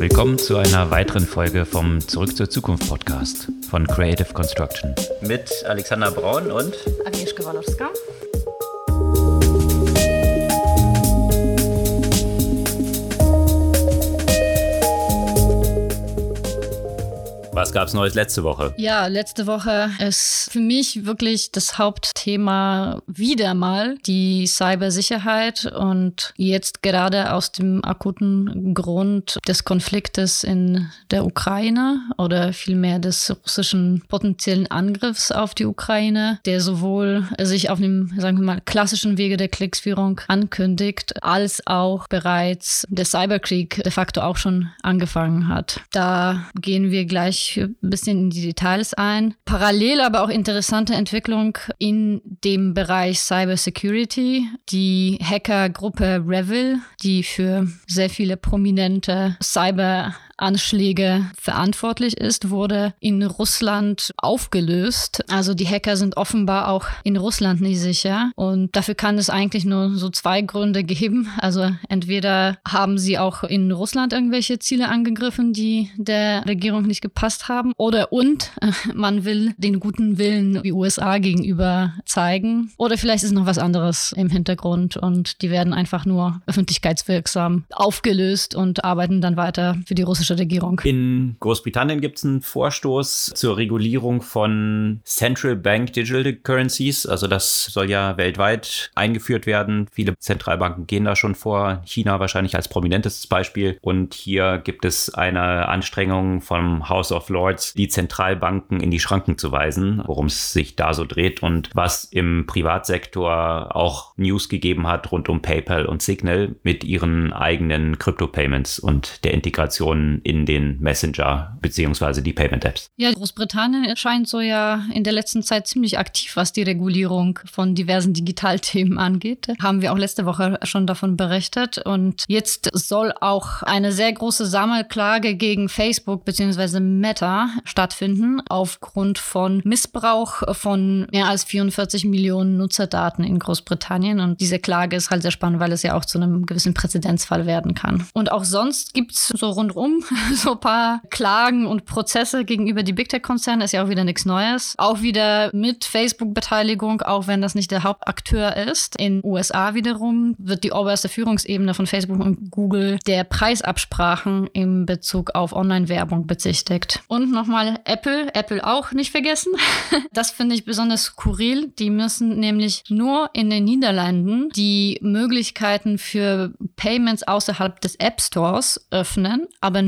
Willkommen zu einer weiteren Folge vom Zurück zur Zukunft Podcast von Creative Construction. Mit Alexander Braun und Agnieszka Walowska. Was gab es Neues letzte Woche? Ja, letzte Woche ist für mich wirklich das Hauptthema wieder mal die Cybersicherheit und jetzt gerade aus dem akuten Grund des Konfliktes in der Ukraine oder vielmehr des russischen potenziellen Angriffs auf die Ukraine, der sowohl sich auf dem, sagen wir mal, klassischen Wege der Kriegsführung ankündigt, als auch bereits der Cyberkrieg de facto auch schon angefangen hat. Da gehen wir gleich ein bisschen in die Details ein. Parallel aber auch interessante Entwicklung in dem Bereich Cybersecurity. Die Hackergruppe Revil, die für sehr viele prominente Cyber Anschläge verantwortlich ist, wurde in Russland aufgelöst. Also die Hacker sind offenbar auch in Russland nicht sicher. Und dafür kann es eigentlich nur so zwei Gründe geben. Also entweder haben sie auch in Russland irgendwelche Ziele angegriffen, die der Regierung nicht gepasst haben. Oder und man will den guten Willen die USA gegenüber zeigen. Oder vielleicht ist noch was anderes im Hintergrund und die werden einfach nur öffentlichkeitswirksam aufgelöst und arbeiten dann weiter für die russische Regierung. In Großbritannien gibt es einen Vorstoß zur Regulierung von Central Bank Digital Currencies. Also das soll ja weltweit eingeführt werden. Viele Zentralbanken gehen da schon vor. China wahrscheinlich als prominentestes Beispiel. Und hier gibt es eine Anstrengung vom House of Lords, die Zentralbanken in die Schranken zu weisen, worum es sich da so dreht und was im Privatsektor auch News gegeben hat rund um PayPal und Signal mit ihren eigenen Crypto-Payments und der Integration in den Messenger beziehungsweise die Payment-Apps. Ja, Großbritannien erscheint so ja in der letzten Zeit ziemlich aktiv, was die Regulierung von diversen Digitalthemen angeht. Haben wir auch letzte Woche schon davon berichtet. Und jetzt soll auch eine sehr große Sammelklage gegen Facebook beziehungsweise Meta stattfinden aufgrund von Missbrauch von mehr als 44 Millionen Nutzerdaten in Großbritannien. Und diese Klage ist halt sehr spannend, weil es ja auch zu einem gewissen Präzedenzfall werden kann. Und auch sonst gibt es so rundum so ein paar Klagen und Prozesse gegenüber die Big Tech-Konzerne ist ja auch wieder nichts Neues. Auch wieder mit Facebook-Beteiligung, auch wenn das nicht der Hauptakteur ist. In USA wiederum wird die oberste Führungsebene von Facebook und Google der Preisabsprachen im Bezug auf Online-Werbung bezichtigt. Und nochmal Apple, Apple auch nicht vergessen. Das finde ich besonders skurril. Die müssen nämlich nur in den Niederlanden die Möglichkeiten für Payments außerhalb des App Stores öffnen, aber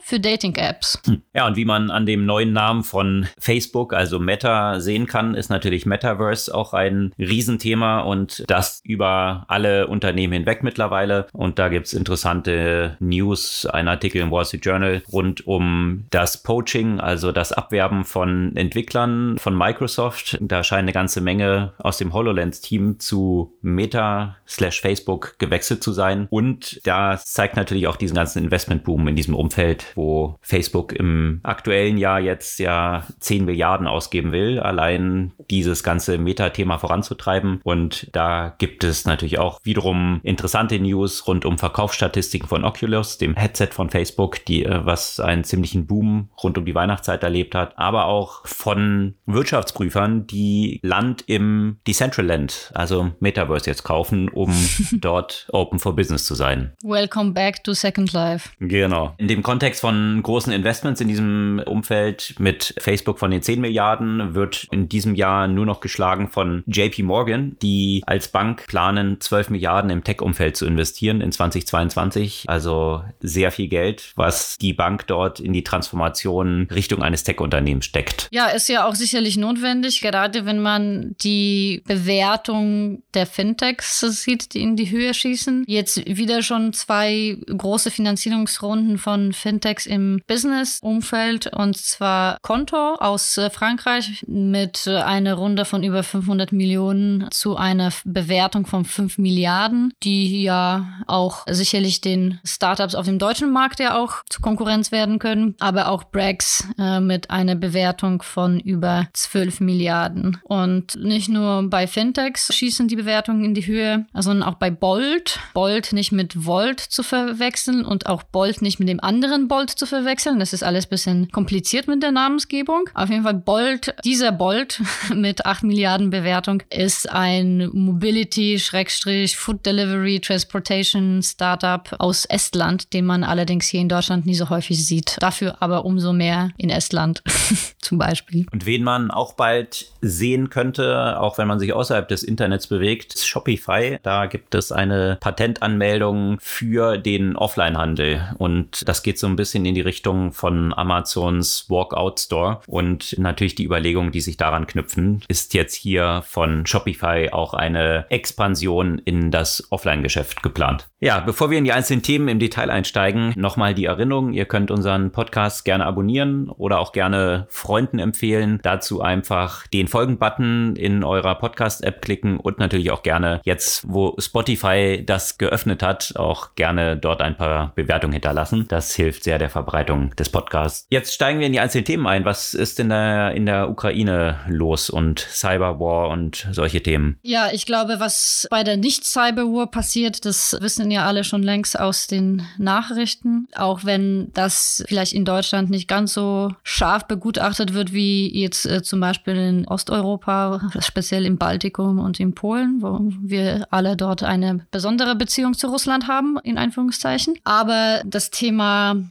für Dating-Apps. Hm. Ja, und wie man an dem neuen Namen von Facebook, also Meta, sehen kann, ist natürlich Metaverse auch ein Riesenthema und das über alle Unternehmen hinweg mittlerweile. Und da gibt es interessante News, ein Artikel im Wall Street Journal rund um das Poaching, also das Abwerben von Entwicklern von Microsoft. Da scheint eine ganze Menge aus dem HoloLens-Team zu Meta slash Facebook gewechselt zu sein. Und da zeigt natürlich auch diesen ganzen Investmentboom in diesem Umfeld, wo Facebook im aktuellen Jahr jetzt ja 10 Milliarden ausgeben will, allein dieses ganze Meta-Thema voranzutreiben. Und da gibt es natürlich auch wiederum interessante News rund um Verkaufsstatistiken von Oculus, dem Headset von Facebook, die äh, was einen ziemlichen Boom rund um die Weihnachtszeit erlebt hat, aber auch von Wirtschaftsprüfern, die Land im Decentraland, also Metaverse jetzt kaufen, um dort open for business zu sein. Welcome back to Second Life. Genau. In dem Kontext von großen Investments in diesem Umfeld mit Facebook von den 10 Milliarden wird in diesem Jahr nur noch geschlagen von JP Morgan, die als Bank planen, 12 Milliarden im Tech-Umfeld zu investieren in 2022. Also sehr viel Geld, was die Bank dort in die Transformation Richtung eines Tech-Unternehmens steckt. Ja, ist ja auch sicherlich notwendig, gerade wenn man die Bewertung der Fintechs sieht, die in die Höhe schießen. Jetzt wieder schon zwei große Finanzierungsrunden von Fintechs im Business-Umfeld und zwar Konto aus äh, Frankreich mit äh, einer Runde von über 500 Millionen zu einer Bewertung von 5 Milliarden, die ja auch sicherlich den Startups auf dem deutschen Markt ja auch zur Konkurrenz werden können, aber auch Brax äh, mit einer Bewertung von über 12 Milliarden. Und nicht nur bei Fintechs schießen die Bewertungen in die Höhe, sondern auch bei Bolt. Bolt nicht mit Volt zu verwechseln und auch Bolt nicht mit dem dem anderen Bolt zu verwechseln. Das ist alles bisschen kompliziert mit der Namensgebung. Auf jeden Fall Bolt, dieser Bolt mit 8 Milliarden Bewertung ist ein Mobility-Food Delivery Transportation Startup aus Estland, den man allerdings hier in Deutschland nie so häufig sieht. Dafür aber umso mehr in Estland zum Beispiel. Und wen man auch bald sehen könnte, auch wenn man sich außerhalb des Internets bewegt, Shopify. Da gibt es eine Patentanmeldung für den Offline-Handel. Und das geht so ein bisschen in die Richtung von Amazons Walkout Store. Und natürlich die Überlegungen, die sich daran knüpfen, ist jetzt hier von Shopify auch eine Expansion in das Offline-Geschäft geplant. Ja, bevor wir in die einzelnen Themen im Detail einsteigen, nochmal die Erinnerung, ihr könnt unseren Podcast gerne abonnieren oder auch gerne Freunden empfehlen. Dazu einfach den Folgen-Button in eurer Podcast-App klicken und natürlich auch gerne jetzt, wo Spotify das geöffnet hat, auch gerne dort ein paar Bewertungen hinterlassen. Das hilft sehr der Verbreitung des Podcasts. Jetzt steigen wir in die einzelnen Themen ein. Was ist in der, in der Ukraine los und Cyberwar und solche Themen? Ja, ich glaube, was bei der Nicht-Cyberwar passiert, das wissen ja alle schon längst aus den Nachrichten. Auch wenn das vielleicht in Deutschland nicht ganz so scharf begutachtet wird wie jetzt äh, zum Beispiel in Osteuropa, speziell im Baltikum und in Polen, wo wir alle dort eine besondere Beziehung zu Russland haben, in Anführungszeichen. Aber das Thema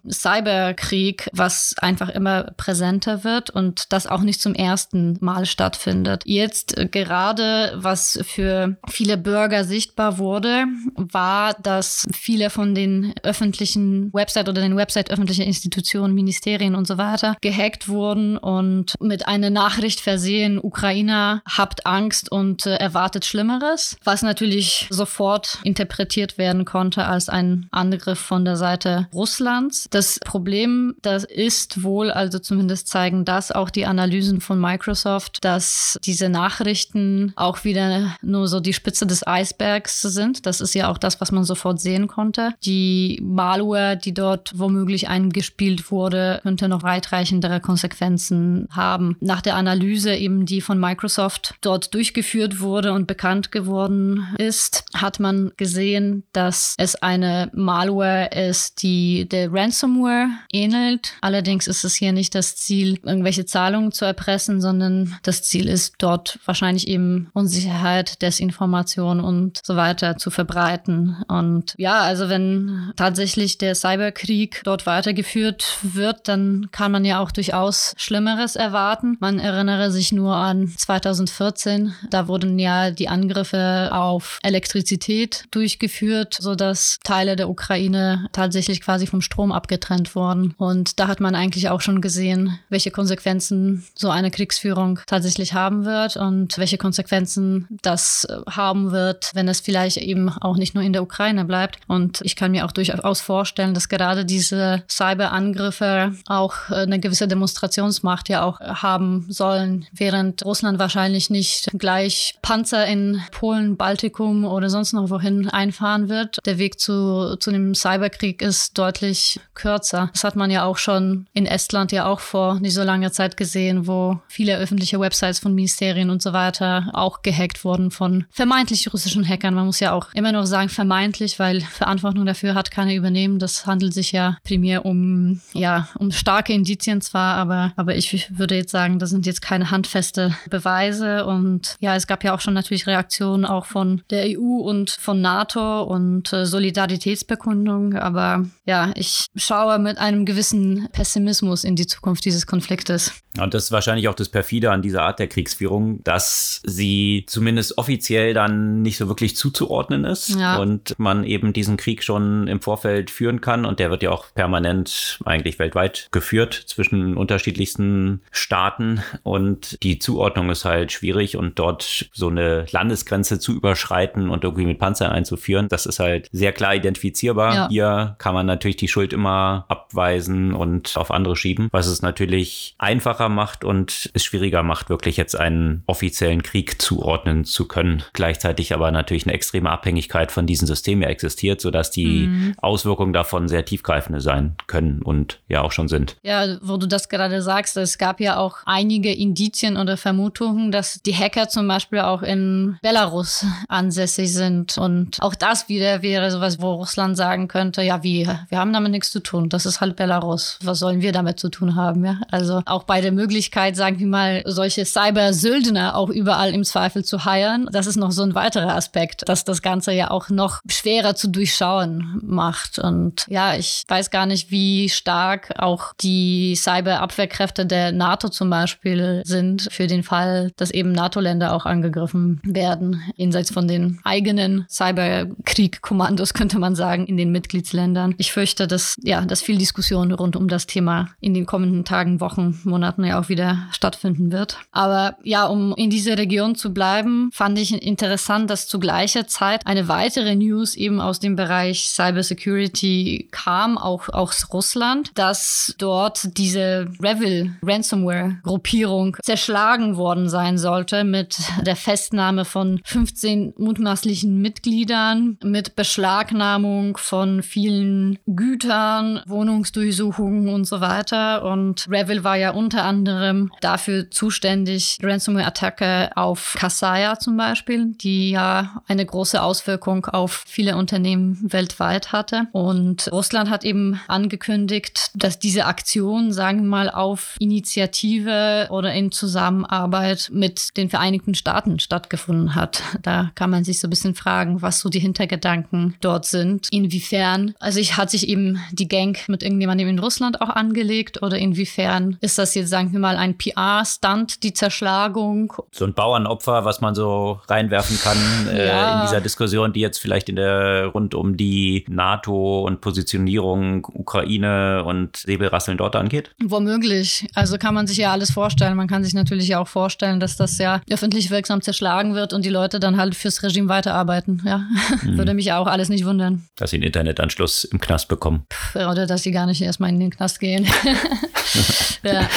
Cyberkrieg, was einfach immer präsenter wird und das auch nicht zum ersten Mal stattfindet. Jetzt äh, gerade, was für viele Bürger sichtbar wurde, war, dass viele von den öffentlichen Website oder den Website öffentlicher Institutionen, Ministerien und so weiter gehackt wurden und mit einer Nachricht versehen, Ukrainer habt Angst und äh, erwartet Schlimmeres, was natürlich sofort interpretiert werden konnte als ein Angriff von der Seite Russlands. Das Problem, das ist wohl, also zumindest zeigen das auch die Analysen von Microsoft, dass diese Nachrichten auch wieder nur so die Spitze des Eisbergs sind. Das ist ja auch das, was man sofort sehen konnte. Die Malware, die dort womöglich eingespielt wurde, könnte noch weitreichendere Konsequenzen haben. Nach der Analyse eben, die von Microsoft dort durchgeführt wurde und bekannt geworden ist, hat man gesehen, dass es eine Malware ist, die der Ransomware ähnelt. Allerdings ist es hier nicht das Ziel, irgendwelche Zahlungen zu erpressen, sondern das Ziel ist dort wahrscheinlich eben Unsicherheit, Desinformation und so weiter zu verbreiten. Und ja, also wenn tatsächlich der Cyberkrieg dort weitergeführt wird, dann kann man ja auch durchaus Schlimmeres erwarten. Man erinnere sich nur an 2014, da wurden ja die Angriffe auf Elektrizität durchgeführt, sodass Teile der Ukraine tatsächlich quasi vom Strom abgetrennt wurden. Und da hat man eigentlich auch schon gesehen, welche Konsequenzen so eine Kriegsführung tatsächlich haben wird und welche Konsequenzen das haben wird, wenn es vielleicht eben auch nicht nur in der Ukraine bleibt. Und ich kann mir auch durchaus vorstellen, dass gerade diese Cyberangriffe auch eine gewisse Demonstrationsmacht ja auch haben sollen, während Russland wahrscheinlich nicht gleich Panzer in Polen, Baltikum oder sonst noch wohin einfahren wird. Der Weg zu, zu dem Cyberkrieg ist deutlich kürzer. Das hat man ja auch schon in Estland ja auch vor nicht so langer Zeit gesehen, wo viele öffentliche Websites von Ministerien und so weiter auch gehackt wurden von vermeintlich russischen Hackern. Man muss ja auch immer noch sagen vermeintlich, weil Verantwortung dafür hat keiner übernehmen. Das handelt sich ja primär um, ja, um starke Indizien zwar, aber, aber ich würde jetzt sagen, das sind jetzt keine handfeste Beweise. Und ja, es gab ja auch schon natürlich Reaktionen auch von der EU und von NATO und äh, Solidaritätsbekundung. Aber ja, ich schaue mit einem gewissen Pessimismus in die Zukunft dieses Konfliktes. Und das ist wahrscheinlich auch das Perfide an dieser Art der Kriegsführung, dass sie zumindest offiziell dann nicht so wirklich zuzuordnen ist ja. und man eben diesen Krieg schon im Vorfeld führen kann. Und der wird ja auch permanent eigentlich weltweit geführt zwischen unterschiedlichsten Staaten. Und die Zuordnung ist halt schwierig und dort so eine Landesgrenze zu überschreiten und irgendwie mit Panzern einzuführen, das ist halt sehr klar identifizierbar. Ja. Hier kann man natürlich die Schuld immer abweisen und auf andere schieben, was es natürlich einfacher einfacher macht und es schwieriger macht, wirklich jetzt einen offiziellen Krieg zuordnen zu können. Gleichzeitig aber natürlich eine extreme Abhängigkeit von diesen Systemen ja existiert, sodass die mhm. Auswirkungen davon sehr tiefgreifende sein können und ja auch schon sind. Ja, wo du das gerade sagst, es gab ja auch einige Indizien oder Vermutungen, dass die Hacker zum Beispiel auch in Belarus ansässig sind. Und auch das wieder wäre sowas, wo Russland sagen könnte, ja, wie, wir haben damit nichts zu tun. Das ist halt Belarus. Was sollen wir damit zu tun haben? Ja? Also auch bei der Möglichkeit, sagen wir mal, solche Cyber-Söldner auch überall im Zweifel zu heiren, das ist noch so ein weiterer Aspekt, dass das Ganze ja auch noch schwerer zu durchschauen macht. Und ja, ich weiß gar nicht, wie stark auch die Cyber-Abwehrkräfte der NATO zum Beispiel sind für den Fall, dass eben NATO-Länder auch angegriffen werden, jenseits von den eigenen Cyberkrieg-Kommandos, könnte man sagen, in den Mitgliedsländern. Ich fürchte, dass, ja, dass viel Diskussion rund um das Thema in den kommenden Tagen, Wochen, Monaten ja auch wieder stattfinden wird. Aber ja, um in dieser Region zu bleiben, fand ich interessant, dass zu gleicher Zeit eine weitere News eben aus dem Bereich Cybersecurity kam, auch aus Russland, dass dort diese Revil Ransomware Gruppierung zerschlagen worden sein sollte mit der Festnahme von 15 mutmaßlichen Mitgliedern, mit Beschlagnahmung von vielen Gütern, Wohnungsdurchsuchungen und so weiter. Und Revil war ja unter anderem dafür zuständig, Ransomware-Attacke auf Kassaya zum Beispiel, die ja eine große Auswirkung auf viele Unternehmen weltweit hatte. Und Russland hat eben angekündigt, dass diese Aktion, sagen wir mal, auf Initiative oder in Zusammenarbeit mit den Vereinigten Staaten stattgefunden hat. Da kann man sich so ein bisschen fragen, was so die Hintergedanken dort sind. Inwiefern, also ich hat sich eben die Gang mit irgendjemandem in Russland auch angelegt oder inwiefern ist das jetzt, sagen wir mal, ein PR-Stunt, die Zerschlagung? So ein Bauernopfer, was man so reinwerfen kann äh, ja. in dieser Diskussion, die jetzt vielleicht in der rund um die NATO und Positionierung Ukraine und Säbelrasseln dort angeht? Womöglich. Also kann man sich ja alles vorstellen. Man kann sich natürlich auch vorstellen, dass das ja öffentlich wirksam zerschlagen wird und die Leute dann halt fürs Regime weiterarbeiten. Ja, mhm. würde mich auch alles nicht wundern. Dass sie einen Internetanschluss im Knast bekommen. Oder dass sie gar nicht erstmal in den Knast gehen. ja.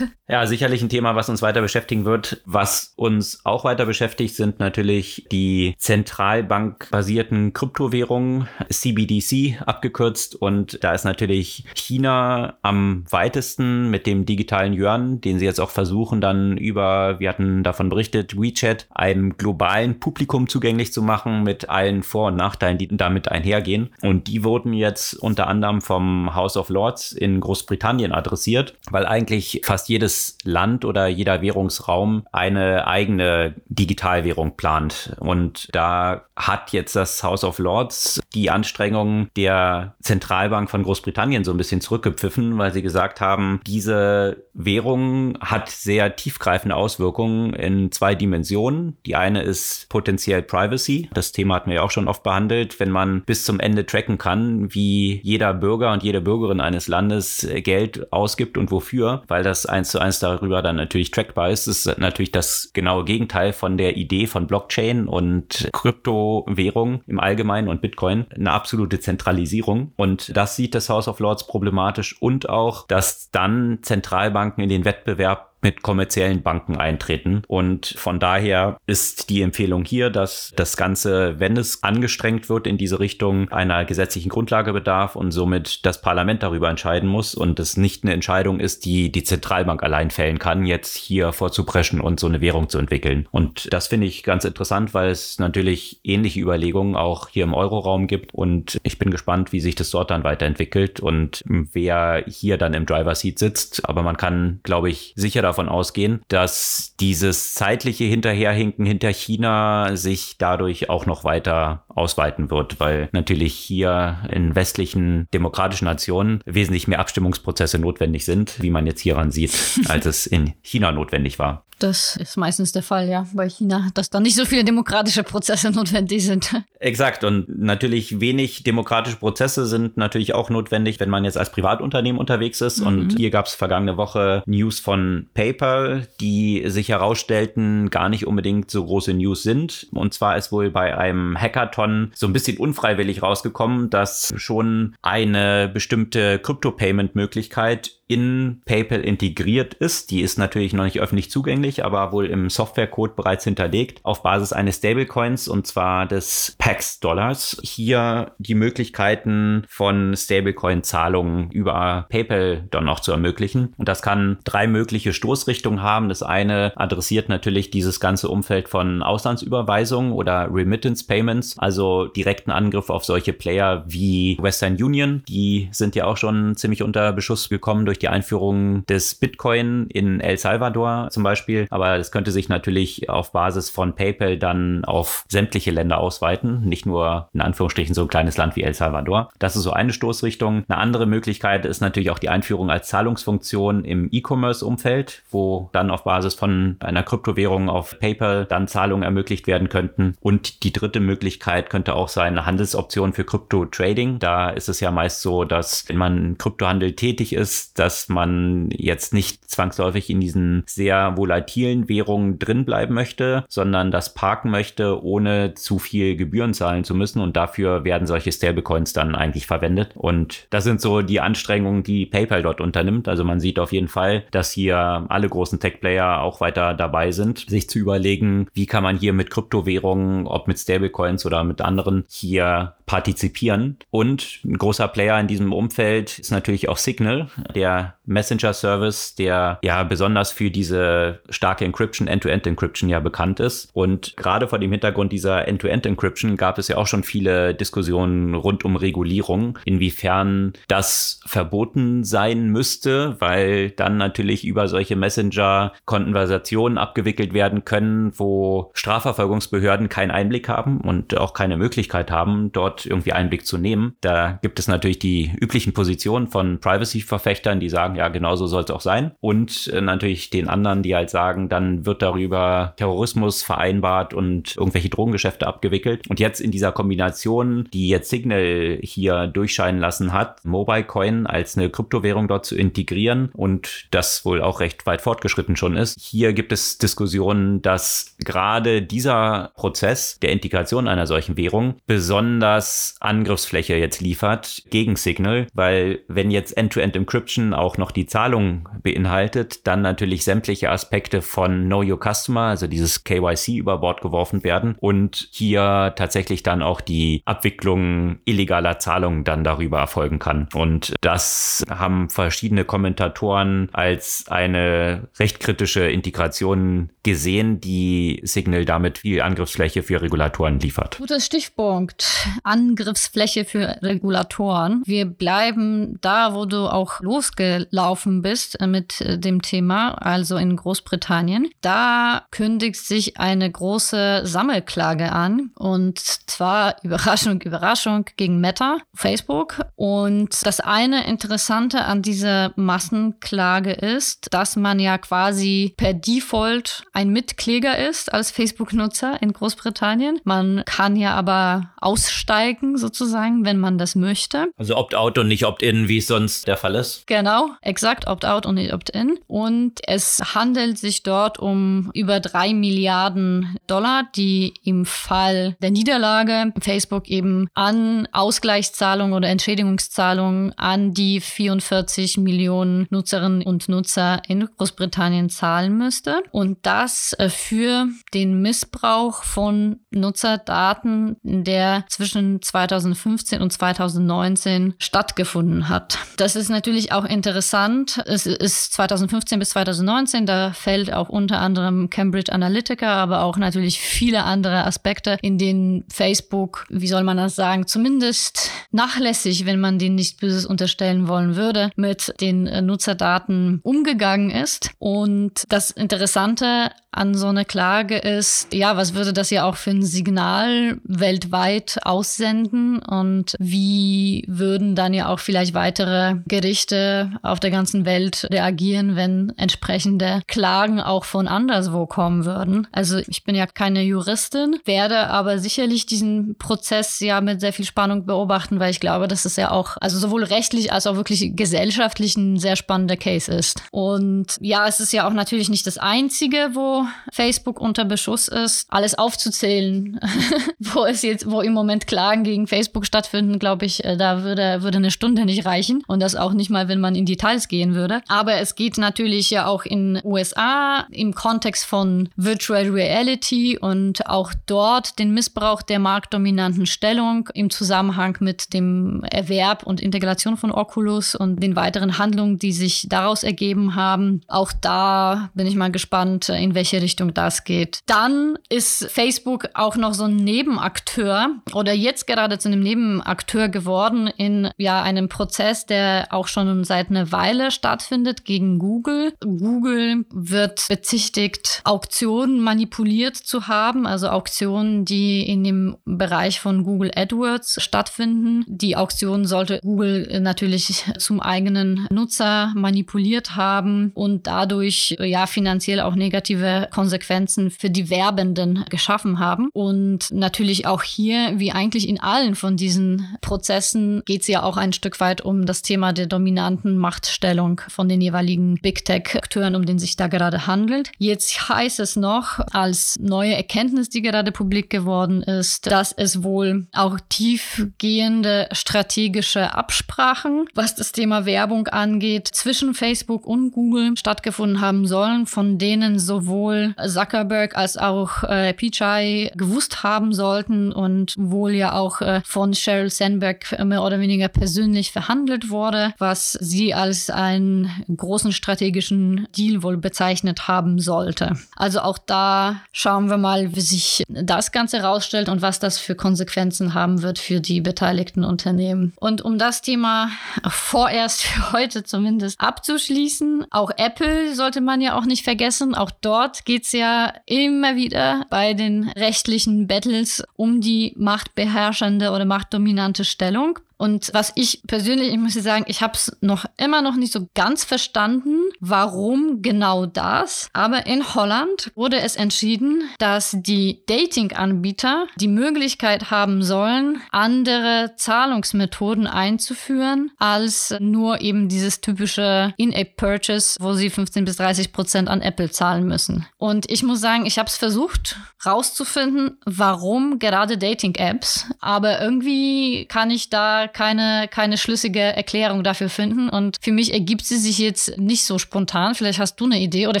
ja, sicherlich ein Thema, was uns weiter beschäftigen wird. Was uns auch weiter beschäftigt, sind natürlich die zentralbankbasierten Kryptowährungen, CBDC abgekürzt. Und da ist natürlich China am weitesten mit dem digitalen Yuan, den sie jetzt auch versuchen, dann über, wir hatten davon berichtet, WeChat einem globalen Publikum zugänglich zu machen mit allen Vor- und Nachteilen, die damit einhergehen. Und die wurden jetzt unter anderem vom House of Lords in Großbritannien adressiert, weil eigentlich fast jedes Land oder jeder Währungsraum eine eigene Digitalwährung plant. Und da hat jetzt das House of Lords die Anstrengungen der Zentralbank von Großbritannien so ein bisschen zurückgepfiffen, weil sie gesagt haben, diese Währung hat sehr tiefgreifende Auswirkungen in zwei Dimensionen. Die eine ist potenziell Privacy. Das Thema hatten wir ja auch schon oft behandelt. Wenn man bis zum Ende tracken kann, wie jeder Bürger und jede Bürgerin eines Landes Geld ausgibt und wofür, weil das eins zu eins darüber dann natürlich trackbar ist, ist natürlich das genaue Gegenteil von der Idee von Blockchain und Kryptowährung im Allgemeinen und Bitcoin. Eine absolute Zentralisierung. Und das sieht das House of Lords problematisch und auch, dass dann Zentralbanken in den Wettbewerb mit kommerziellen Banken eintreten. Und von daher ist die Empfehlung hier, dass das Ganze, wenn es angestrengt wird in diese Richtung, einer gesetzlichen Grundlage bedarf und somit das Parlament darüber entscheiden muss und es nicht eine Entscheidung ist, die die Zentralbank allein fällen kann, jetzt hier vorzupreschen und so eine Währung zu entwickeln. Und das finde ich ganz interessant, weil es natürlich ähnliche Überlegungen auch hier im Euroraum gibt und ich bin gespannt, wie sich das dort dann weiterentwickelt und wer hier dann im Driver Seat sitzt. Aber man kann, glaube ich, sicher davon davon ausgehen, dass dieses zeitliche Hinterherhinken hinter China sich dadurch auch noch weiter ausweiten wird, weil natürlich hier in westlichen demokratischen Nationen wesentlich mehr Abstimmungsprozesse notwendig sind, wie man jetzt hieran sieht, als es in China notwendig war. Das ist meistens der Fall, ja, bei China, dass da nicht so viele demokratische Prozesse notwendig sind. Exakt. Und natürlich wenig demokratische Prozesse sind natürlich auch notwendig, wenn man jetzt als Privatunternehmen unterwegs ist. Mhm. Und hier gab es vergangene Woche News von PayPal, die sich herausstellten, gar nicht unbedingt so große News sind. Und zwar ist wohl bei einem Hackathon so ein bisschen unfreiwillig rausgekommen, dass schon eine bestimmte Crypto-Payment-Möglichkeit in PayPal integriert ist. Die ist natürlich noch nicht öffentlich zugänglich, aber wohl im Softwarecode bereits hinterlegt auf Basis eines Stablecoins und zwar des Pax Dollars. Hier die Möglichkeiten von Stablecoin-Zahlungen über PayPal dann auch zu ermöglichen. Und das kann drei mögliche Stoßrichtungen haben. Das eine adressiert natürlich dieses ganze Umfeld von Auslandsüberweisungen oder Remittance Payments, also direkten Angriff auf solche Player wie Western Union. Die sind ja auch schon ziemlich unter Beschuss gekommen durch die Einführung des Bitcoin in El Salvador zum Beispiel. Aber das könnte sich natürlich auf Basis von PayPal dann auf sämtliche Länder ausweiten, nicht nur in Anführungsstrichen so ein kleines Land wie El Salvador. Das ist so eine Stoßrichtung. Eine andere Möglichkeit ist natürlich auch die Einführung als Zahlungsfunktion im E-Commerce-Umfeld, wo dann auf Basis von einer Kryptowährung auf PayPal dann Zahlungen ermöglicht werden könnten. Und die dritte Möglichkeit könnte auch sein, eine Handelsoption für Krypto-Trading. Da ist es ja meist so, dass wenn man Kryptohandel tätig ist, dass man jetzt nicht zwangsläufig in diesen sehr volatilen Währungen drin bleiben möchte, sondern das parken möchte, ohne zu viel Gebühren zahlen zu müssen. Und dafür werden solche Stablecoins dann eigentlich verwendet. Und das sind so die Anstrengungen, die PayPal dort unternimmt. Also man sieht auf jeden Fall, dass hier alle großen Tech-Player auch weiter dabei sind, sich zu überlegen, wie kann man hier mit Kryptowährungen, ob mit Stablecoins oder mit anderen, hier partizipieren. Und ein großer Player in diesem Umfeld ist natürlich auch Signal, der Messenger-Service, der ja besonders für diese starke Encryption, End-to-End-Encryption ja bekannt ist. Und gerade vor dem Hintergrund dieser End-to-End-Encryption gab es ja auch schon viele Diskussionen rund um Regulierung, inwiefern das verboten sein müsste, weil dann natürlich über solche Messenger Konversationen abgewickelt werden können, wo Strafverfolgungsbehörden keinen Einblick haben und auch keine Möglichkeit haben, dort irgendwie Einblick zu nehmen. Da gibt es natürlich die üblichen Positionen von Privacy-Verfechtern, die sagen, ja, genau so soll es auch sein. Und äh, natürlich den anderen, die halt sagen, dann wird darüber Terrorismus vereinbart und irgendwelche Drogengeschäfte abgewickelt. Und jetzt in dieser Kombination, die jetzt Signal hier durchscheinen lassen hat, Mobile Coin als eine Kryptowährung dort zu integrieren und das wohl auch recht weit fortgeschritten schon ist. Hier gibt es Diskussionen, dass gerade dieser Prozess der Integration einer solchen Währung besonders Angriffsfläche jetzt liefert gegen Signal, weil wenn jetzt End-to-End -End Encryption auch noch die Zahlung beinhaltet, dann natürlich sämtliche Aspekte von Know Your Customer, also dieses KYC über Bord geworfen werden und hier tatsächlich dann auch die Abwicklung illegaler Zahlungen dann darüber erfolgen kann. Und das haben verschiedene Kommentatoren als eine recht kritische Integration gesehen, die Signal damit viel Angriffsfläche für Regulatoren liefert. Guter Stichpunkt. Angriffsfläche für Regulatoren. Wir bleiben da, wo du auch losgelaufen bist mit dem Thema, also in Großbritannien. Da kündigt sich eine große Sammelklage an und zwar Überraschung, Überraschung gegen Meta, Facebook. Und das eine Interessante an dieser Massenklage ist, dass man ja quasi per Default ein Mitkläger ist als Facebook-Nutzer in Großbritannien. Man kann ja aber aussteigen sozusagen, wenn man das möchte. Also Opt-out und nicht Opt-in, wie es sonst der Fall ist. Genau, exakt Opt-out und nicht Opt-in. Und es handelt sich dort um über drei Milliarden Dollar, die im Fall der Niederlage Facebook eben an Ausgleichszahlungen oder Entschädigungszahlungen an die 44 Millionen Nutzerinnen und Nutzer in Großbritannien zahlen müsste. Und das äh, für den Missbrauch von Nutzerdaten, der zwischen 2015 und 2019 stattgefunden hat. Das ist natürlich auch interessant. Es ist 2015 bis 2019, da fällt auch unter anderem Cambridge Analytica, aber auch natürlich viele andere Aspekte, in denen Facebook, wie soll man das sagen, zumindest nachlässig, wenn man denen nicht Böses unterstellen wollen würde, mit den Nutzerdaten umgegangen ist. Und das Interessante an so einer Klage ist, ja, was würde das ja auch für ein Signal weltweit aussenden und wie würden dann ja auch vielleicht weitere Gerichte auf der ganzen Welt reagieren, wenn entsprechende Klagen auch von anderswo kommen würden. Also ich bin ja keine Juristin, werde aber sicherlich diesen Prozess ja mit sehr viel Spannung beobachten, weil ich glaube, dass es ja auch, also sowohl rechtlich als auch wirklich gesellschaftlich ein sehr spannender Case ist. Und ja, es ist ja auch natürlich nicht das einzige, wo Facebook unter Beschuss ist, alles aufzuzählen, wo es jetzt, wo im Moment Klagen gegen Facebook stattfinden, glaube ich, äh, da würde, würde eine Stunde nicht reichen. Und das auch nicht mal, wenn man in Details gehen würde. Aber es geht natürlich ja auch in USA im Kontext von Virtual Reality und auch dort den Missbrauch der marktdominanten Stellung im Zusammenhang mit dem Erwerb und Integration von Oculus und den weiteren Handlungen, die sich daraus ergeben haben. Auch da bin ich mal gespannt, in welche Richtung das geht. Dann ist Facebook auch noch so ein Nebenakteur oder jetzt gerade zu einem Nebenakteur geworden in ja einem Prozess, der auch schon seit einer Weile stattfindet gegen Google. Google wird bezichtigt, Auktionen manipuliert zu haben, also Auktionen, die in dem Bereich von Google AdWords stattfinden. Die Auktion sollte Google natürlich zum eigenen Nutzer manipuliert haben und dadurch ja finanziell auch negative Konsequenzen für die Werbenden geschaffen haben. Und natürlich auch hier, wie eigentlich in allen von diesen Prozessen, geht es ja auch ein Stück weit um das Thema der dominanten Machtstellung von den jeweiligen Big Tech-Akteuren, um den sich da gerade handelt. Jetzt heißt es noch, als neue Erkenntnis, die gerade publik geworden ist, dass es wohl auch tiefgehende strategische Absprachen, was das Thema Werbung angeht, zwischen Facebook und Google stattgefunden haben sollen, von denen sowohl Zuckerberg als auch äh, Pichai gewusst haben sollten und wohl ja auch äh, von Sheryl Sandberg mehr oder weniger persönlich verhandelt wurde, was sie als einen großen strategischen Deal wohl bezeichnet haben sollte. Also auch da schauen wir mal, wie sich das Ganze rausstellt und was das für Konsequenzen haben wird für die beteiligten Unternehmen. Und um das Thema vorerst für heute zumindest abzuschließen, auch Apple sollte man ja auch nicht vergessen. Auch dort geht es ja immer wieder bei den rechtlichen Battles um die machtbeherrschende oder machtdominante Stellung. Und was ich persönlich, ich muss sagen, ich habe es noch immer noch nicht so ganz verstanden, warum genau das. Aber in Holland wurde es entschieden, dass die Dating-Anbieter die Möglichkeit haben sollen, andere Zahlungsmethoden einzuführen, als nur eben dieses typische In-App-Purchase, wo sie 15 bis 30 Prozent an Apple zahlen müssen. Und ich muss sagen, ich habe es versucht rauszufinden, warum gerade Dating-Apps, aber irgendwie kann ich da keine, keine schlüssige Erklärung dafür finden. Und für mich ergibt sie sich jetzt nicht so spontan. Vielleicht hast du eine Idee oder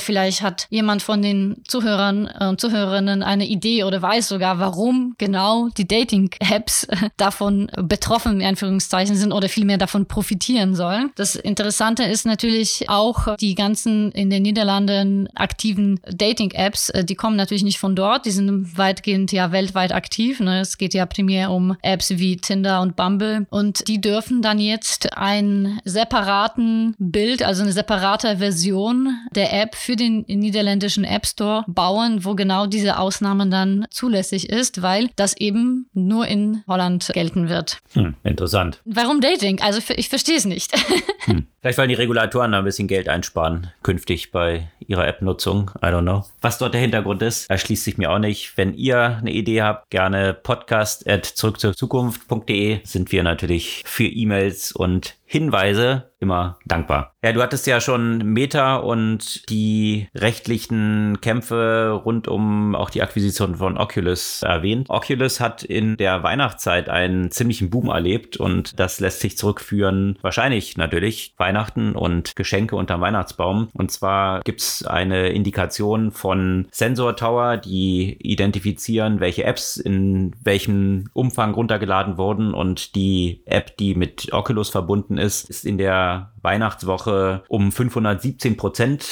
vielleicht hat jemand von den Zuhörern und Zuhörerinnen eine Idee oder weiß sogar, warum genau die Dating-Apps davon betroffen, in Anführungszeichen, sind oder vielmehr davon profitieren sollen. Das Interessante ist natürlich auch die ganzen in den Niederlanden aktiven Dating-Apps, äh, die kommen natürlich nicht von dort, die sind weitgehend ja weltweit aktiv. Ne? Es geht ja primär um Apps wie Tinder und Bumble und die dürfen dann jetzt einen separaten Bild, also eine separate Version der App für den niederländischen App Store bauen, wo genau diese Ausnahmen dann zulässig ist, weil das eben nur in Holland gelten wird. Hm, interessant. Warum Dating? Also ich verstehe es nicht. Hm. Vielleicht wollen die Regulatoren da ein bisschen Geld einsparen, künftig bei ihrer App-Nutzung. I don't know. Was dort der Hintergrund ist, erschließt sich mir auch nicht. Wenn ihr eine Idee habt, gerne podcast at zurück zur Zukunft.de sind wir natürlich für E-Mails und Hinweise immer dankbar. Ja, du hattest ja schon Meta und die rechtlichen Kämpfe rund um auch die Akquisition von Oculus erwähnt. Oculus hat in der Weihnachtszeit einen ziemlichen Boom erlebt und das lässt sich zurückführen, wahrscheinlich natürlich Weihnachten und Geschenke unterm Weihnachtsbaum. Und zwar gibt es eine Indikation von Sensor Tower, die identifizieren, welche Apps in welchem Umfang runtergeladen wurden und die App, die mit Oculus verbunden ist, ist in der Weihnachtswoche um 517 Prozent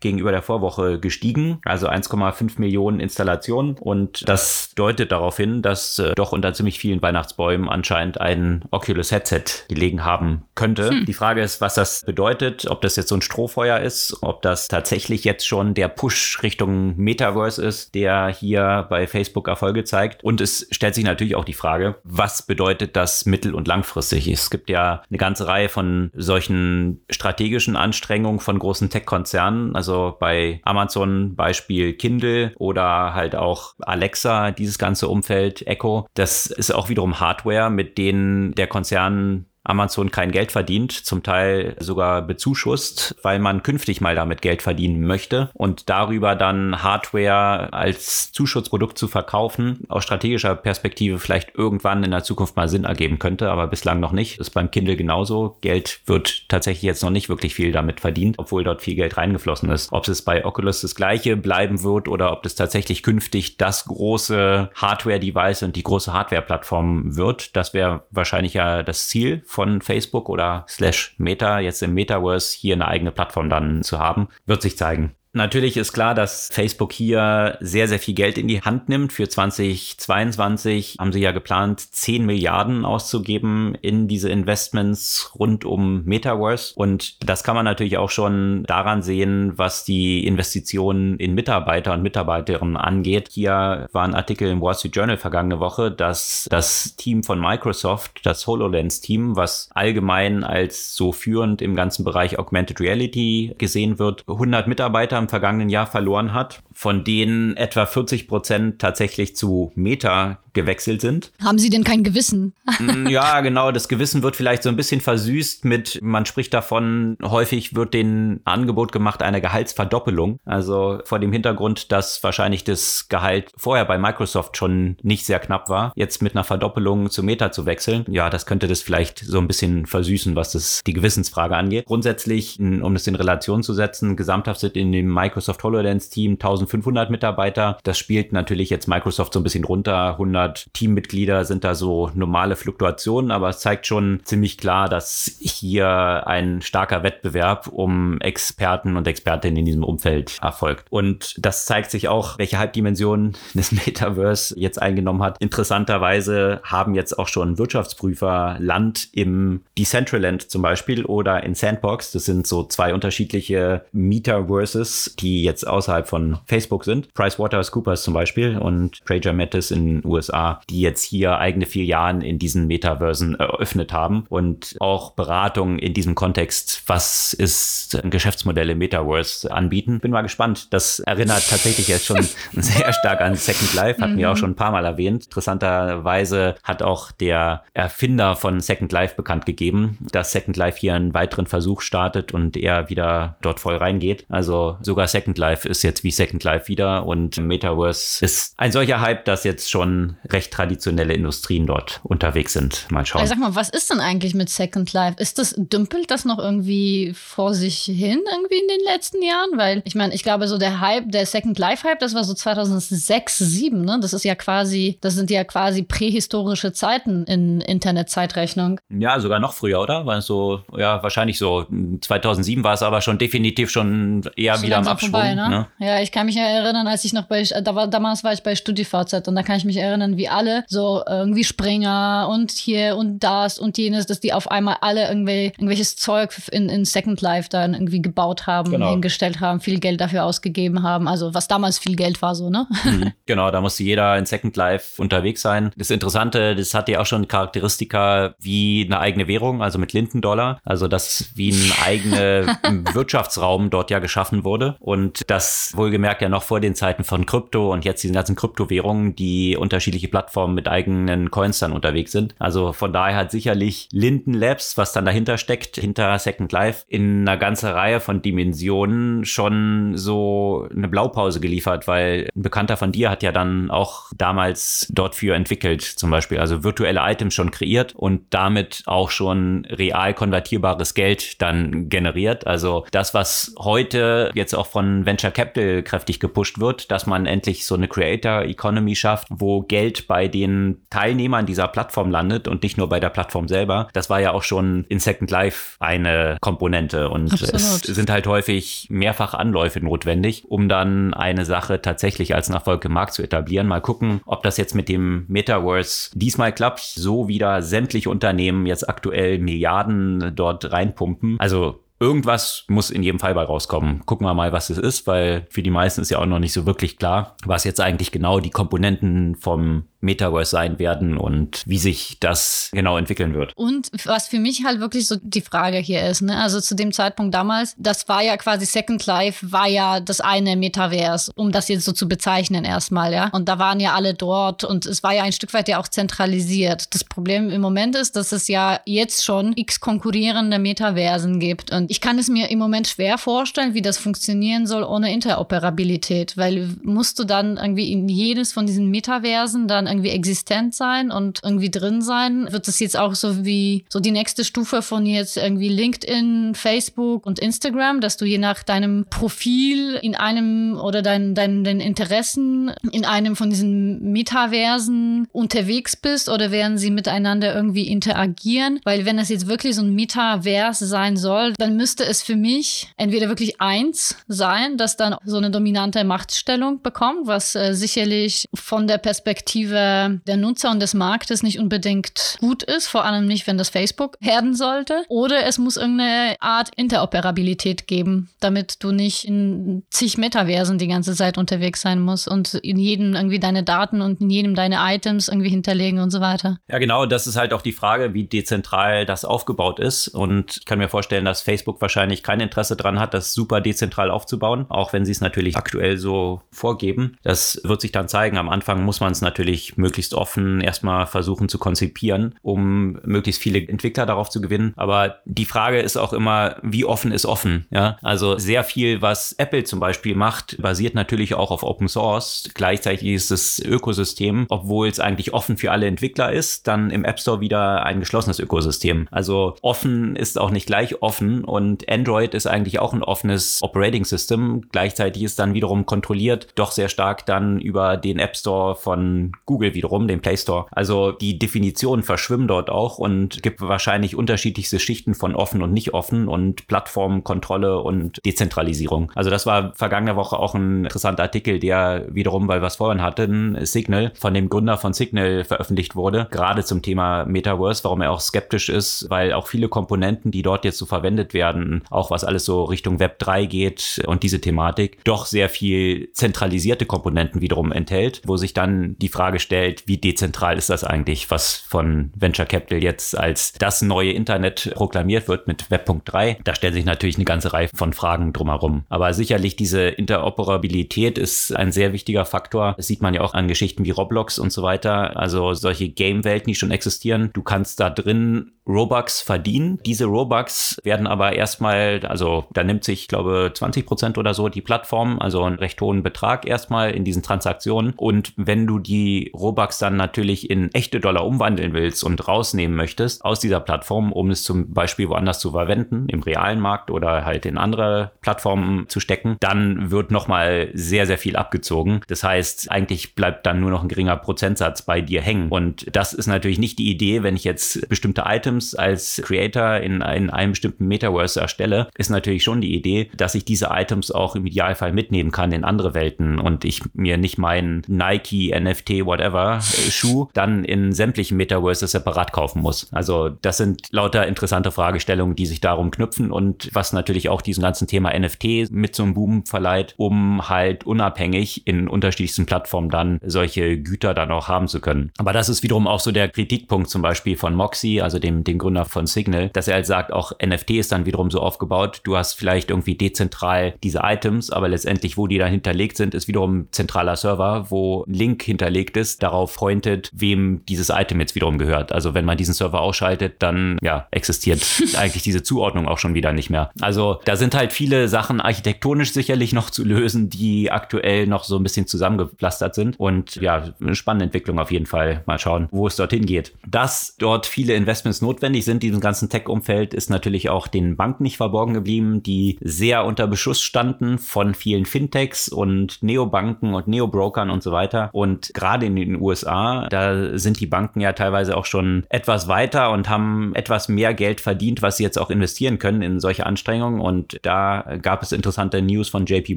gegenüber der Vorwoche gestiegen, also 1,5 Millionen Installationen. Und das deutet darauf hin, dass äh, doch unter ziemlich vielen Weihnachtsbäumen anscheinend ein Oculus Headset gelegen haben könnte. Hm. Die Frage ist, was das bedeutet, ob das jetzt so ein Strohfeuer ist, ob das tatsächlich jetzt schon der Push Richtung Metaverse ist, der hier bei Facebook Erfolge zeigt. Und es stellt sich natürlich auch die Frage, was bedeutet das mittel- und langfristig? Es gibt ja eine ganze Reihe von solchen strategischen Anstrengungen von großen Tech-Konzernen, also bei Amazon Beispiel Kindle oder halt auch Alexa, dieses ganze Umfeld, Echo. Das ist auch wiederum Hardware, mit denen der Konzern Amazon kein Geld verdient, zum Teil sogar bezuschusst, weil man künftig mal damit Geld verdienen möchte und darüber dann Hardware als Zuschussprodukt zu verkaufen, aus strategischer Perspektive vielleicht irgendwann in der Zukunft mal Sinn ergeben könnte, aber bislang noch nicht. Das ist beim Kindle genauso. Geld wird tatsächlich jetzt noch nicht wirklich viel damit verdient, obwohl dort viel Geld reingeflossen ist. Ob es bei Oculus das gleiche bleiben wird oder ob das tatsächlich künftig das große Hardware-Device und die große Hardware-Plattform wird, das wäre wahrscheinlich ja das Ziel von Facebook oder slash Meta, jetzt im Metaverse hier eine eigene Plattform dann zu haben, wird sich zeigen. Natürlich ist klar, dass Facebook hier sehr, sehr viel Geld in die Hand nimmt. Für 2022 haben sie ja geplant, 10 Milliarden auszugeben in diese Investments rund um Metaverse. Und das kann man natürlich auch schon daran sehen, was die Investitionen in Mitarbeiter und Mitarbeiterinnen angeht. Hier war ein Artikel im Wall Street Journal vergangene Woche, dass das Team von Microsoft, das HoloLens-Team, was allgemein als so führend im ganzen Bereich Augmented Reality gesehen wird, 100 Mitarbeiter im vergangenen Jahr verloren hat, von denen etwa 40 Prozent tatsächlich zu Meta gewechselt sind. Haben Sie denn kein Gewissen? Mm, ja, genau. Das Gewissen wird vielleicht so ein bisschen versüßt mit, man spricht davon, häufig wird den Angebot gemacht einer Gehaltsverdoppelung. Also vor dem Hintergrund, dass wahrscheinlich das Gehalt vorher bei Microsoft schon nicht sehr knapp war, jetzt mit einer Verdoppelung zu Meta zu wechseln. Ja, das könnte das vielleicht so ein bisschen versüßen, was das die Gewissensfrage angeht. Grundsätzlich, um das in Relation zu setzen, gesamthaft sind in dem Microsoft HoloLens Team 1500 Mitarbeiter. Das spielt natürlich jetzt Microsoft so ein bisschen runter. 100 100 Teammitglieder sind da so normale Fluktuationen, aber es zeigt schon ziemlich klar, dass hier ein starker Wettbewerb um Experten und Expertinnen in diesem Umfeld erfolgt. Und das zeigt sich auch, welche Halbdimension des Metaverse jetzt eingenommen hat. Interessanterweise haben jetzt auch schon Wirtschaftsprüfer Land im Decentraland zum Beispiel oder in Sandbox. Das sind so zwei unterschiedliche Metaverses, die jetzt außerhalb von Facebook sind. PricewaterhouseCoopers zum Beispiel und Trader Mattis in den USA USA, die jetzt hier eigene Filialen in diesen Metaversen eröffnet haben und auch Beratung in diesem Kontext, was ist ein Geschäftsmodell im Metaverse anbieten. Bin mal gespannt. Das erinnert tatsächlich jetzt schon sehr stark an Second Life, hatten mhm. wir auch schon ein paar Mal erwähnt. Interessanterweise hat auch der Erfinder von Second Life bekannt gegeben, dass Second Life hier einen weiteren Versuch startet und er wieder dort voll reingeht. Also sogar Second Life ist jetzt wie Second Life wieder und Metaverse ist ein solcher Hype, dass jetzt schon recht traditionelle Industrien dort unterwegs sind. Mal schauen. Also sag mal, was ist denn eigentlich mit Second Life? Ist das, dümpelt das noch irgendwie vor sich hin irgendwie in den letzten Jahren? Weil ich meine, ich glaube, so der Hype, der Second Life Hype, das war so 2006, 2007, ne? Das ist ja quasi, das sind ja quasi prähistorische Zeiten in Internetzeitrechnung. Ja, sogar noch früher, oder? War es so, ja, wahrscheinlich so 2007 war es aber schon definitiv schon eher schon wieder am Abschwung. Vorbei, ne? Ne? Ja, ich kann mich erinnern, als ich noch bei, da war, damals war ich bei StudiVZ und da kann ich mich erinnern, wie alle, so irgendwie Springer und hier und das und jenes, dass die auf einmal alle irgendwie irgendwelches Zeug in, in Second Life dann irgendwie gebaut haben, genau. hingestellt haben, viel Geld dafür ausgegeben haben. Also was damals viel Geld war, so, ne? Mhm. Genau, da musste jeder in Second Life unterwegs sein. Das Interessante, das hat ja auch schon Charakteristika wie eine eigene Währung, also mit Lindendollar. Also das wie ein eigener Wirtschaftsraum dort ja geschaffen wurde. Und das wohlgemerkt ja noch vor den Zeiten von Krypto und jetzt diesen ganzen Kryptowährungen, die unterschiedliche unterschiedliche Plattformen mit eigenen Coins dann unterwegs sind. Also von daher hat sicherlich Linden Labs, was dann dahinter steckt, hinter Second Life, in einer ganzen Reihe von Dimensionen schon so eine Blaupause geliefert, weil ein Bekannter von dir hat ja dann auch damals dort für entwickelt, zum Beispiel, also virtuelle Items schon kreiert und damit auch schon real konvertierbares Geld dann generiert. Also das, was heute jetzt auch von Venture Capital kräftig gepusht wird, dass man endlich so eine Creator Economy schafft, wo Geld Geld bei den Teilnehmern dieser Plattform landet und nicht nur bei der Plattform selber. Das war ja auch schon in Second Life eine Komponente und Absolut. es sind halt häufig mehrfach Anläufe notwendig, um dann eine Sache tatsächlich als Erfolg im Markt zu etablieren. Mal gucken, ob das jetzt mit dem Metaverse diesmal klappt, so wieder sämtliche Unternehmen jetzt aktuell Milliarden dort reinpumpen. Also Irgendwas muss in jedem Fall bei rauskommen. Gucken wir mal, was es ist, weil für die meisten ist ja auch noch nicht so wirklich klar, was jetzt eigentlich genau die Komponenten vom Metaverse sein werden und wie sich das genau entwickeln wird. Und was für mich halt wirklich so die Frage hier ist, ne? also zu dem Zeitpunkt damals, das war ja quasi Second Life, war ja das eine Metaverse, um das jetzt so zu bezeichnen erstmal, ja. Und da waren ja alle dort und es war ja ein Stück weit ja auch zentralisiert. Das Problem im Moment ist, dass es ja jetzt schon x konkurrierende Metaversen gibt und ich kann es mir im Moment schwer vorstellen, wie das funktionieren soll ohne Interoperabilität, weil musst du dann irgendwie in jedes von diesen Metaversen dann irgendwie existent sein und irgendwie drin sein? Wird das jetzt auch so wie so die nächste Stufe von jetzt irgendwie LinkedIn, Facebook und Instagram, dass du je nach deinem Profil in einem oder deinen dein, dein Interessen in einem von diesen Metaversen unterwegs bist oder werden sie miteinander irgendwie interagieren? Weil wenn das jetzt wirklich so ein Metaverse sein soll, dann müsste es für mich entweder wirklich eins sein, das dann so eine dominante Machtstellung bekommt, was äh, sicherlich von der Perspektive der Nutzer und des Marktes nicht unbedingt gut ist, vor allem nicht, wenn das Facebook werden sollte. Oder es muss irgendeine Art Interoperabilität geben, damit du nicht in zig Metaversen die ganze Zeit unterwegs sein musst und in jedem irgendwie deine Daten und in jedem deine Items irgendwie hinterlegen und so weiter. Ja, genau, das ist halt auch die Frage, wie dezentral das aufgebaut ist. Und ich kann mir vorstellen, dass Facebook wahrscheinlich kein Interesse daran hat, das super dezentral aufzubauen, auch wenn sie es natürlich aktuell so vorgeben. Das wird sich dann zeigen. Am Anfang muss man es natürlich möglichst offen erstmal versuchen zu konzipieren, um möglichst viele Entwickler darauf zu gewinnen. Aber die Frage ist auch immer, wie offen ist offen? Ja, also sehr viel, was Apple zum Beispiel macht, basiert natürlich auch auf Open Source. Gleichzeitig ist das Ökosystem, obwohl es eigentlich offen für alle Entwickler ist, dann im App Store wieder ein geschlossenes Ökosystem. Also offen ist auch nicht gleich offen und Android ist eigentlich auch ein offenes Operating System. Gleichzeitig ist dann wiederum kontrolliert doch sehr stark dann über den App Store von Google wiederum, den Play Store. Also die Definitionen verschwimmen dort auch und gibt wahrscheinlich unterschiedlichste Schichten von offen und nicht offen und Plattformkontrolle und Dezentralisierung. Also das war vergangene Woche auch ein interessanter Artikel, der wiederum, weil wir es vorhin hatten, Signal von dem Gründer von Signal veröffentlicht wurde, gerade zum Thema Metaverse, warum er auch skeptisch ist, weil auch viele Komponenten, die dort jetzt so verwendet werden, auch was alles so Richtung Web 3 geht und diese Thematik, doch sehr viel zentralisierte Komponenten wiederum enthält, wo sich dann die Frage stellt, wie dezentral ist das eigentlich, was von Venture Capital jetzt als das neue Internet proklamiert wird mit Web.3. Da stellen sich natürlich eine ganze Reihe von Fragen drumherum. Aber sicherlich diese Interoperabilität ist ein sehr wichtiger Faktor. Das sieht man ja auch an Geschichten wie Roblox und so weiter. Also solche Game-Welten, die schon existieren. Du kannst da drin Robux verdienen. Diese Robux werden aber erstmal, also da nimmt sich, ich glaube, 20 Prozent oder so die Plattform, also einen recht hohen Betrag erstmal in diesen Transaktionen. Und wenn du die Robux dann natürlich in echte Dollar umwandeln willst und rausnehmen möchtest aus dieser Plattform, um es zum Beispiel woanders zu verwenden, im realen Markt oder halt in andere Plattformen zu stecken, dann wird nochmal sehr, sehr viel abgezogen. Das heißt, eigentlich bleibt dann nur noch ein geringer Prozentsatz bei dir hängen. Und das ist natürlich nicht die Idee, wenn ich jetzt bestimmte Items als Creator in, in einem bestimmten Metaverse erstelle, ist natürlich schon die Idee, dass ich diese Items auch im Idealfall mitnehmen kann in andere Welten und ich mir nicht meinen Nike, NFT, whatever äh, Schuh dann in sämtlichen Metaverses separat kaufen muss. Also das sind lauter interessante Fragestellungen, die sich darum knüpfen und was natürlich auch diesem ganzen Thema NFT mit so Boom verleiht, um halt unabhängig in unterschiedlichsten Plattformen dann solche Güter dann auch haben zu können. Aber das ist wiederum auch so der Kritikpunkt zum Beispiel von Moxie, also dem dem Gründer von Signal, dass er halt sagt, auch NFT ist dann wiederum so aufgebaut, du hast vielleicht irgendwie dezentral diese Items, aber letztendlich, wo die dann hinterlegt sind, ist wiederum zentraler Server, wo ein Link hinterlegt ist, darauf pointet, wem dieses Item jetzt wiederum gehört. Also wenn man diesen Server ausschaltet, dann ja, existiert eigentlich diese Zuordnung auch schon wieder nicht mehr. Also da sind halt viele Sachen architektonisch sicherlich noch zu lösen, die aktuell noch so ein bisschen zusammengepflastert sind. Und ja, eine spannende Entwicklung auf jeden Fall. Mal schauen, wo es dorthin geht. Dass dort viele Investments notwendig notwendig sind, diesem ganzen Tech-Umfeld, ist natürlich auch den Banken nicht verborgen geblieben, die sehr unter Beschuss standen von vielen Fintechs und Neobanken und Neobrokern und so weiter. Und gerade in den USA, da sind die Banken ja teilweise auch schon etwas weiter und haben etwas mehr Geld verdient, was sie jetzt auch investieren können in solche Anstrengungen. Und da gab es interessante News von JP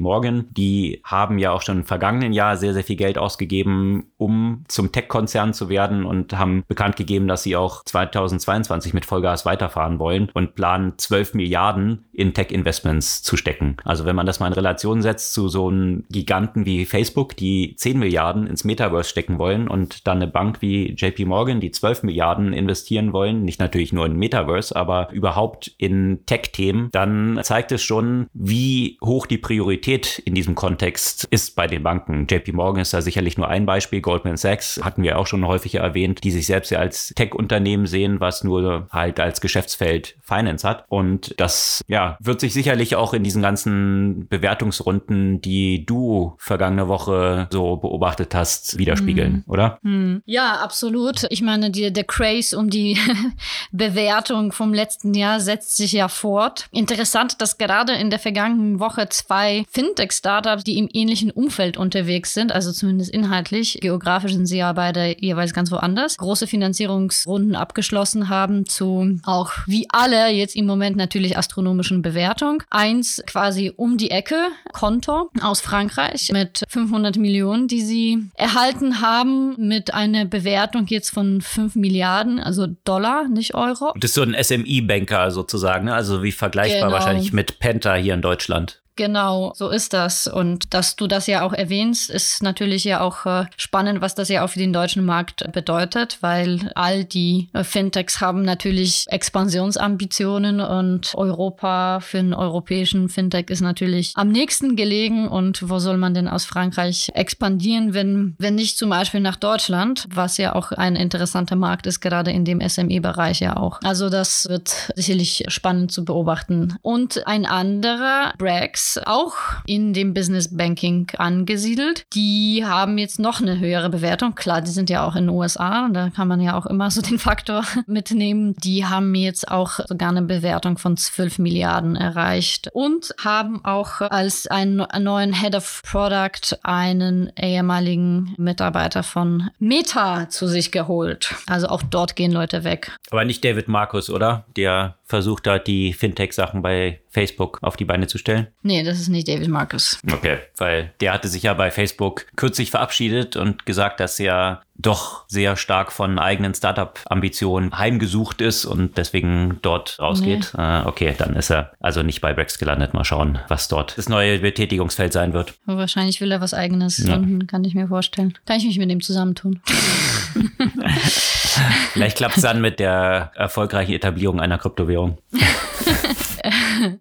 Morgan. Die haben ja auch schon im vergangenen Jahr sehr, sehr viel Geld ausgegeben, um zum Tech-Konzern zu werden und haben bekannt gegeben, dass sie auch 2022 2023 mit Vollgas weiterfahren wollen und planen 12 Milliarden in Tech-Investments zu stecken. Also wenn man das mal in Relation setzt zu so einem Giganten wie Facebook, die 10 Milliarden ins Metaverse stecken einstecken wollen und dann eine Bank wie JP Morgan, die 12 Milliarden investieren wollen, nicht natürlich nur in Metaverse, aber überhaupt in Tech-Themen, dann zeigt es schon, wie hoch die Priorität in diesem Kontext ist bei den Banken. JP Morgan ist da sicherlich nur ein Beispiel. Goldman Sachs hatten wir auch schon häufiger erwähnt, die sich selbst ja als Tech-Unternehmen sehen, was nur halt als Geschäftsfeld Finance hat. Und das, ja, wird sich sicherlich auch in diesen ganzen Bewertungsrunden, die du vergangene Woche so beobachtet hast, widerspiegeln, hm. oder? Hm. Ja, absolut. Ich meine, die, der Craze um die Bewertung vom letzten Jahr setzt sich ja fort. Interessant, dass gerade in der vergangenen Woche zwei Fintech-Startups, die im ähnlichen Umfeld unterwegs sind, also zumindest inhaltlich, geografisch sind sie ja beide jeweils ganz woanders, große Finanzierungsrunden abgeschlossen haben zu auch wie alle jetzt im Moment natürlich astronomischen Bewertung. Eins quasi um die Ecke, Konto aus Frankreich mit 500 Millionen, die sie erhalten haben mit einer Bewertung jetzt von 5 Milliarden, also Dollar, nicht Euro. Das ist so ein SMI-Banker sozusagen, ne? also wie vergleichbar genau. wahrscheinlich mit Penta hier in Deutschland. Genau, so ist das. Und dass du das ja auch erwähnst, ist natürlich ja auch äh, spannend, was das ja auch für den deutschen Markt bedeutet, weil all die äh, Fintechs haben natürlich Expansionsambitionen und Europa für einen europäischen Fintech ist natürlich am nächsten gelegen. Und wo soll man denn aus Frankreich expandieren, wenn, wenn nicht zum Beispiel nach Deutschland, was ja auch ein interessanter Markt ist, gerade in dem SME-Bereich ja auch. Also das wird sicherlich spannend zu beobachten. Und ein anderer, Auch in dem Business Banking angesiedelt. Die haben jetzt noch eine höhere Bewertung. Klar, die sind ja auch in den USA und da kann man ja auch immer so den Faktor mitnehmen. Die haben jetzt auch sogar eine Bewertung von 12 Milliarden erreicht und haben auch als einen neuen Head of Product einen ehemaligen Mitarbeiter von Meta zu sich geholt. Also auch dort gehen Leute weg. Aber nicht David Markus, oder? Der versucht hat, die Fintech-Sachen bei Facebook auf die Beine zu stellen? Nee, das ist nicht David Marcus. Okay, weil der hatte sich ja bei Facebook kürzlich verabschiedet und gesagt, dass er doch sehr stark von eigenen Startup-Ambitionen heimgesucht ist und deswegen dort rausgeht. Nee. Äh, okay, dann ist er also nicht bei Brex gelandet. Mal schauen, was dort das neue Betätigungsfeld sein wird. Wahrscheinlich will er was eigenes ja. gründen, kann ich mir vorstellen. Kann ich mich mit dem zusammentun. Vielleicht klappt es dann mit der erfolgreichen Etablierung einer Kryptowährung.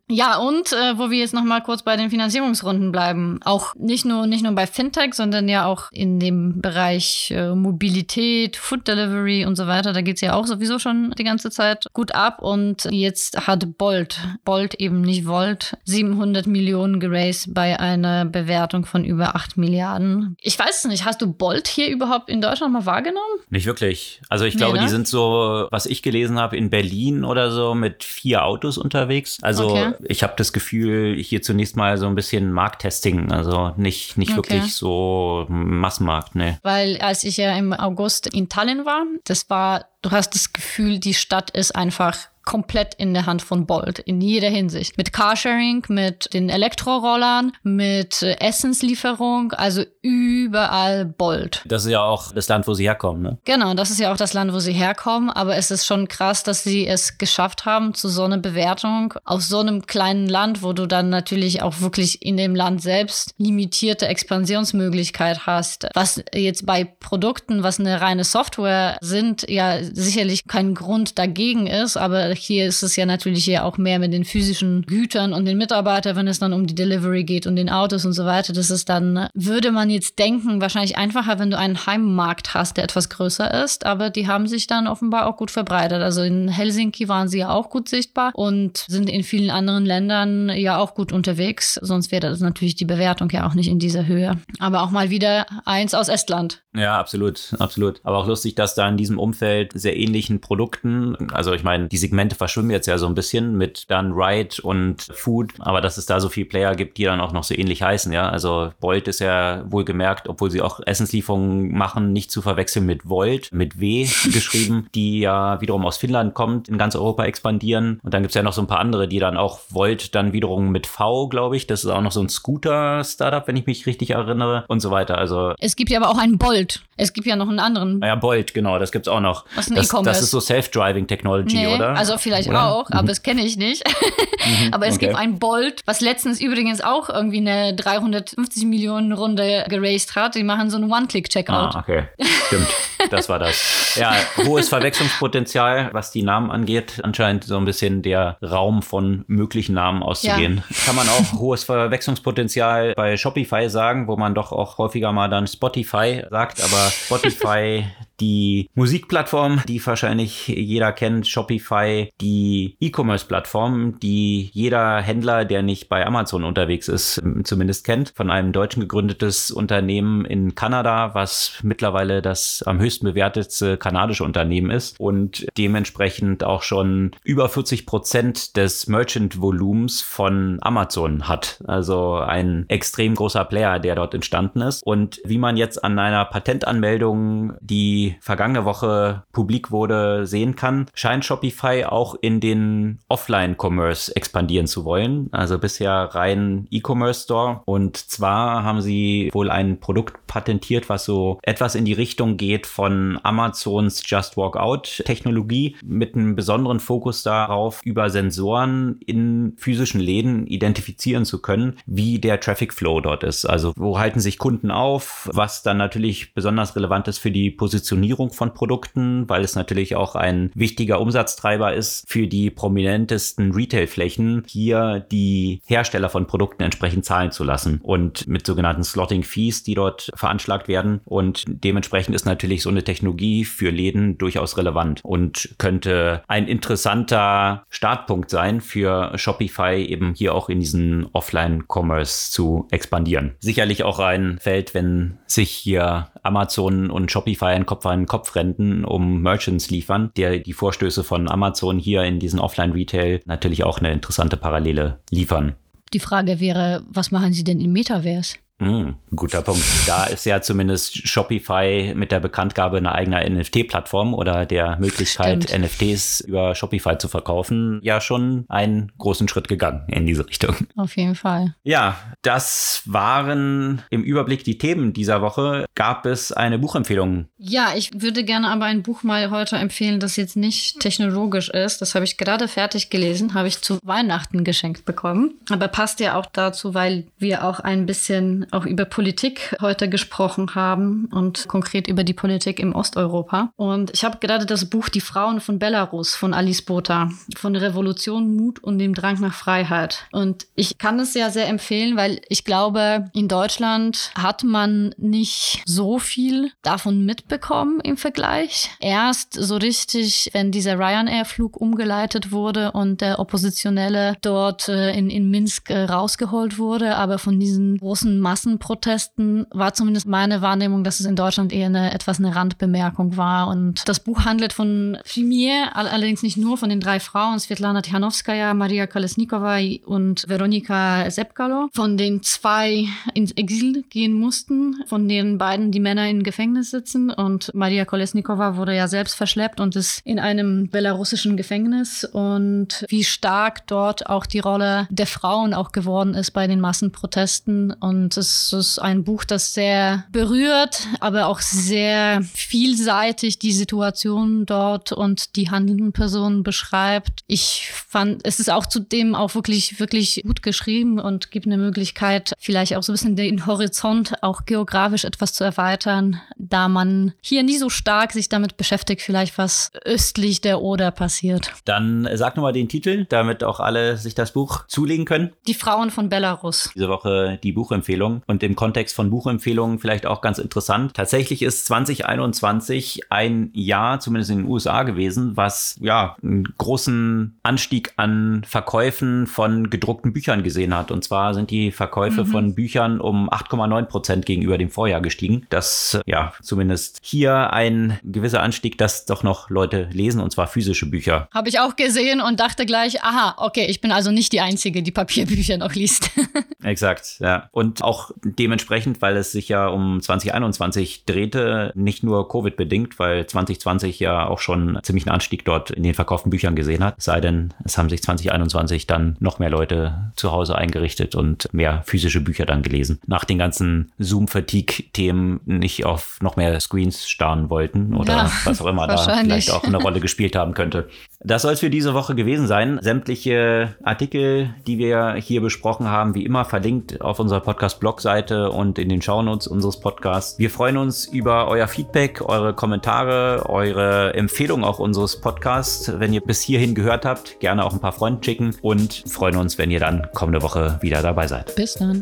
ja, und äh, wo wir jetzt noch mal kurz bei den Finanzierungsrunden bleiben, auch nicht nur nicht nur bei Fintech, sondern ja auch in dem Bereich äh, Mobilität, Food Delivery und so weiter, da geht es ja auch sowieso schon die ganze Zeit gut ab und jetzt hat Bolt, Bolt eben nicht Volt, 700 Millionen geraced bei einer Bewertung von über 8 Milliarden. Ich weiß es nicht, hast du Bolt hier überhaupt in Deutschland mal wahrgenommen? Nicht wirklich. Also ich glaube, nee, ne? die sind so, was ich gelesen habe, in Berlin oder so mit vier Autos unterwegs. Also okay. ich habe das Gefühl, hier zunächst mal so ein bisschen Markttesting, also nicht, nicht okay. wirklich so Massenmarkt, ne. Weil als ich ja im August in Tallinn war, das war, du hast das Gefühl, die Stadt ist einfach komplett in der Hand von Bolt in jeder Hinsicht. Mit Carsharing, mit den Elektrorollern, mit äh, Essenslieferung, also überall Bolt. Das ist ja auch das Land, wo sie herkommen, ne? Genau, das ist ja auch das Land, wo sie herkommen, aber es ist schon krass, dass sie es geschafft haben zu so einer Bewertung aus so einem kleinen Land, wo du dann natürlich auch wirklich in dem Land selbst limitierte Expansionsmöglichkeit hast. Was jetzt bei Produkten, was eine reine Software sind, ja sicherlich kein Grund dagegen ist, aber hier ist es ja natürlich ja auch mehr mit den physischen Gütern und den Mitarbeitern, wenn es dann um die Delivery geht und den Autos und so weiter. Das ist dann, würde man jetzt denken, wahrscheinlich einfacher, wenn du einen Heimmarkt hast, der etwas größer ist. Aber die haben sich dann offenbar auch gut verbreitet. Also in Helsinki waren sie ja auch gut sichtbar und sind in vielen anderen Ländern ja auch gut unterwegs. Sonst wäre das natürlich die Bewertung ja auch nicht in dieser Höhe. Aber auch mal wieder eins aus Estland. Ja, absolut, absolut. Aber auch lustig, dass da in diesem Umfeld sehr ähnlichen Produkten, also ich meine, die Segmente verschwimmen jetzt ja so ein bisschen mit dann Ride und Food, aber dass es da so viele Player gibt, die dann auch noch so ähnlich heißen, ja. Also Bolt ist ja wohl gemerkt, obwohl sie auch Essenslieferungen machen, nicht zu verwechseln mit Volt, mit W geschrieben, die ja wiederum aus Finnland kommt, in ganz Europa expandieren. Und dann gibt es ja noch so ein paar andere, die dann auch Volt dann wiederum mit V, glaube ich. Das ist auch noch so ein Scooter-Startup, wenn ich mich richtig erinnere und so weiter. Also es gibt ja aber auch einen Bolt. Es gibt ja noch einen anderen. Ja, Bolt, genau, das gibt es auch noch. Was ein das, E-Commerce. Das ist so Self-Driving Technology, nee, oder? Also, Also vielleicht Oder? auch, aber mhm. das kenne ich nicht. Mhm, aber es okay. gibt ein Bolt, was letztens übrigens auch irgendwie eine 350 Millionen Runde geraced hat. Die machen so einen One-Click-Checkout. Ah, okay. Stimmt. Das war das. Ja, hohes Verwechslungspotenzial, was die Namen angeht. Anscheinend so ein bisschen der Raum von möglichen Namen auszugehen. Ja. Kann man auch hohes Verwechslungspotenzial bei Shopify sagen, wo man doch auch häufiger mal dann Spotify sagt, aber Spotify die Musikplattform, die wahrscheinlich jeder kennt, Shopify, die E-Commerce-Plattform, die jeder Händler, der nicht bei Amazon unterwegs ist, zumindest kennt, von einem deutschen gegründetes Unternehmen in Kanada, was mittlerweile das am höchsten bewertetste kanadische Unternehmen ist und dementsprechend auch schon über 40 Prozent des Merchant-Volumens von Amazon hat. Also ein extrem großer Player, der dort entstanden ist. Und wie man jetzt an einer Patentanmeldung, die vergangene Woche publik wurde, sehen kann, scheint Shopify auch in den Offline-Commerce expandieren zu wollen. Also bisher rein E-Commerce Store. Und zwar haben sie wohl ein Produkt patentiert, was so etwas in die Richtung geht von Amazons Just Walk Out Technologie mit einem besonderen Fokus darauf, über Sensoren in physischen Läden identifizieren zu können, wie der Traffic Flow dort ist. Also wo halten sich Kunden auf, was dann natürlich besonders relevant ist für die Positionierung Positionierung von Produkten, weil es natürlich auch ein wichtiger Umsatztreiber ist für die prominentesten Retailflächen, hier die Hersteller von Produkten entsprechend zahlen zu lassen und mit sogenannten Slotting Fees, die dort veranschlagt werden. Und dementsprechend ist natürlich so eine Technologie für Läden durchaus relevant und könnte ein interessanter Startpunkt sein für Shopify eben hier auch in diesen Offline-Commerce zu expandieren. Sicherlich auch ein Feld, wenn sich hier Amazon und Shopify einen Kopf an Kopf rennen, um Merchants liefern, der die Vorstöße von Amazon hier in diesen Offline-Retail natürlich auch eine interessante Parallele liefern. Die Frage wäre, was machen Sie denn im Metaverse? Mm, guter Punkt. Da ist ja zumindest Shopify mit der Bekanntgabe einer eigenen NFT-Plattform oder der Möglichkeit, Stimmt. NFTs über Shopify zu verkaufen, ja schon einen großen Schritt gegangen in diese Richtung. Auf jeden Fall. Ja, das waren im Überblick die Themen dieser Woche. Gab es eine Buchempfehlung? Ja, ich würde gerne aber ein Buch mal heute empfehlen, das jetzt nicht technologisch ist. Das habe ich gerade fertig gelesen, habe ich zu Weihnachten geschenkt bekommen. Aber passt ja auch dazu, weil wir auch ein bisschen auch über Politik heute gesprochen haben und konkret über die Politik im Osteuropa. Und ich habe gerade das Buch Die Frauen von Belarus von Alice Botha von Revolution, Mut und dem Drang nach Freiheit. Und ich kann es ja sehr empfehlen, weil ich glaube, in Deutschland hat man nicht so viel davon mitbekommen im Vergleich. Erst so richtig, wenn dieser Ryanair-Flug umgeleitet wurde und der Oppositionelle dort äh, in, in Minsk äh, rausgeholt wurde, aber von diesen großen Massen Massenprotesten war zumindest meine Wahrnehmung, dass es in Deutschland eher eine etwas eine Randbemerkung war. Und das Buch handelt von Primär, allerdings nicht nur von den drei Frauen, Svetlana Tichanowskaja, Maria Kolesnikova und Veronika Sepkalo, von den zwei ins Exil gehen mussten, von denen beiden die Männer im Gefängnis sitzen. Und Maria Kolesnikova wurde ja selbst verschleppt und ist in einem belarussischen Gefängnis. Und wie stark dort auch die Rolle der Frauen auch geworden ist bei den Massenprotesten. Und es es ist ein Buch, das sehr berührt, aber auch sehr vielseitig die Situation dort und die handelnden Personen beschreibt. Ich fand, es ist auch zudem auch wirklich, wirklich gut geschrieben und gibt eine Möglichkeit, vielleicht auch so ein bisschen den Horizont auch geografisch etwas zu erweitern, da man hier nie so stark sich damit beschäftigt, vielleicht was östlich der Oder passiert. Dann sag nochmal den Titel, damit auch alle sich das Buch zulegen können. Die Frauen von Belarus. Diese Woche die Buchempfehlung und im Kontext von Buchempfehlungen vielleicht auch ganz interessant. Tatsächlich ist 2021 ein Jahr, zumindest in den USA gewesen, was ja einen großen Anstieg an Verkäufen von gedruckten Büchern gesehen hat. Und zwar sind die Verkäufe mhm. von Büchern um 8,9 Prozent gegenüber dem Vorjahr gestiegen. Das ja zumindest hier ein gewisser Anstieg, dass doch noch Leute lesen und zwar physische Bücher. Habe ich auch gesehen und dachte gleich, aha, okay, ich bin also nicht die Einzige, die Papierbücher noch liest. Exakt, ja. Und auch dementsprechend, weil es sich ja um 2021 drehte, nicht nur Covid-bedingt, weil 2020 ja auch schon ziemlich einen Anstieg dort in den verkauften Büchern gesehen hat. Es sei denn, es haben sich 2021 dann noch mehr Leute zu Hause eingerichtet und mehr physische Bücher dann gelesen. Nach den ganzen Zoom-Fatigue-Themen nicht auf noch mehr Screens starren wollten oder ja, was auch immer da vielleicht auch eine Rolle gespielt haben könnte. Das soll es für diese Woche gewesen sein. Sämtliche Artikel, die wir hier besprochen haben, wie immer verlinkt auf unserer Podcast-Blog-Seite und in den Shownotes unseres Podcasts. Wir freuen uns über euer Feedback, eure Kommentare, eure Empfehlungen auch unseres Podcasts. Wenn ihr bis hierhin gehört habt, gerne auch ein paar Freunde schicken und freuen uns, wenn ihr dann kommende Woche wieder dabei seid. Bis dann.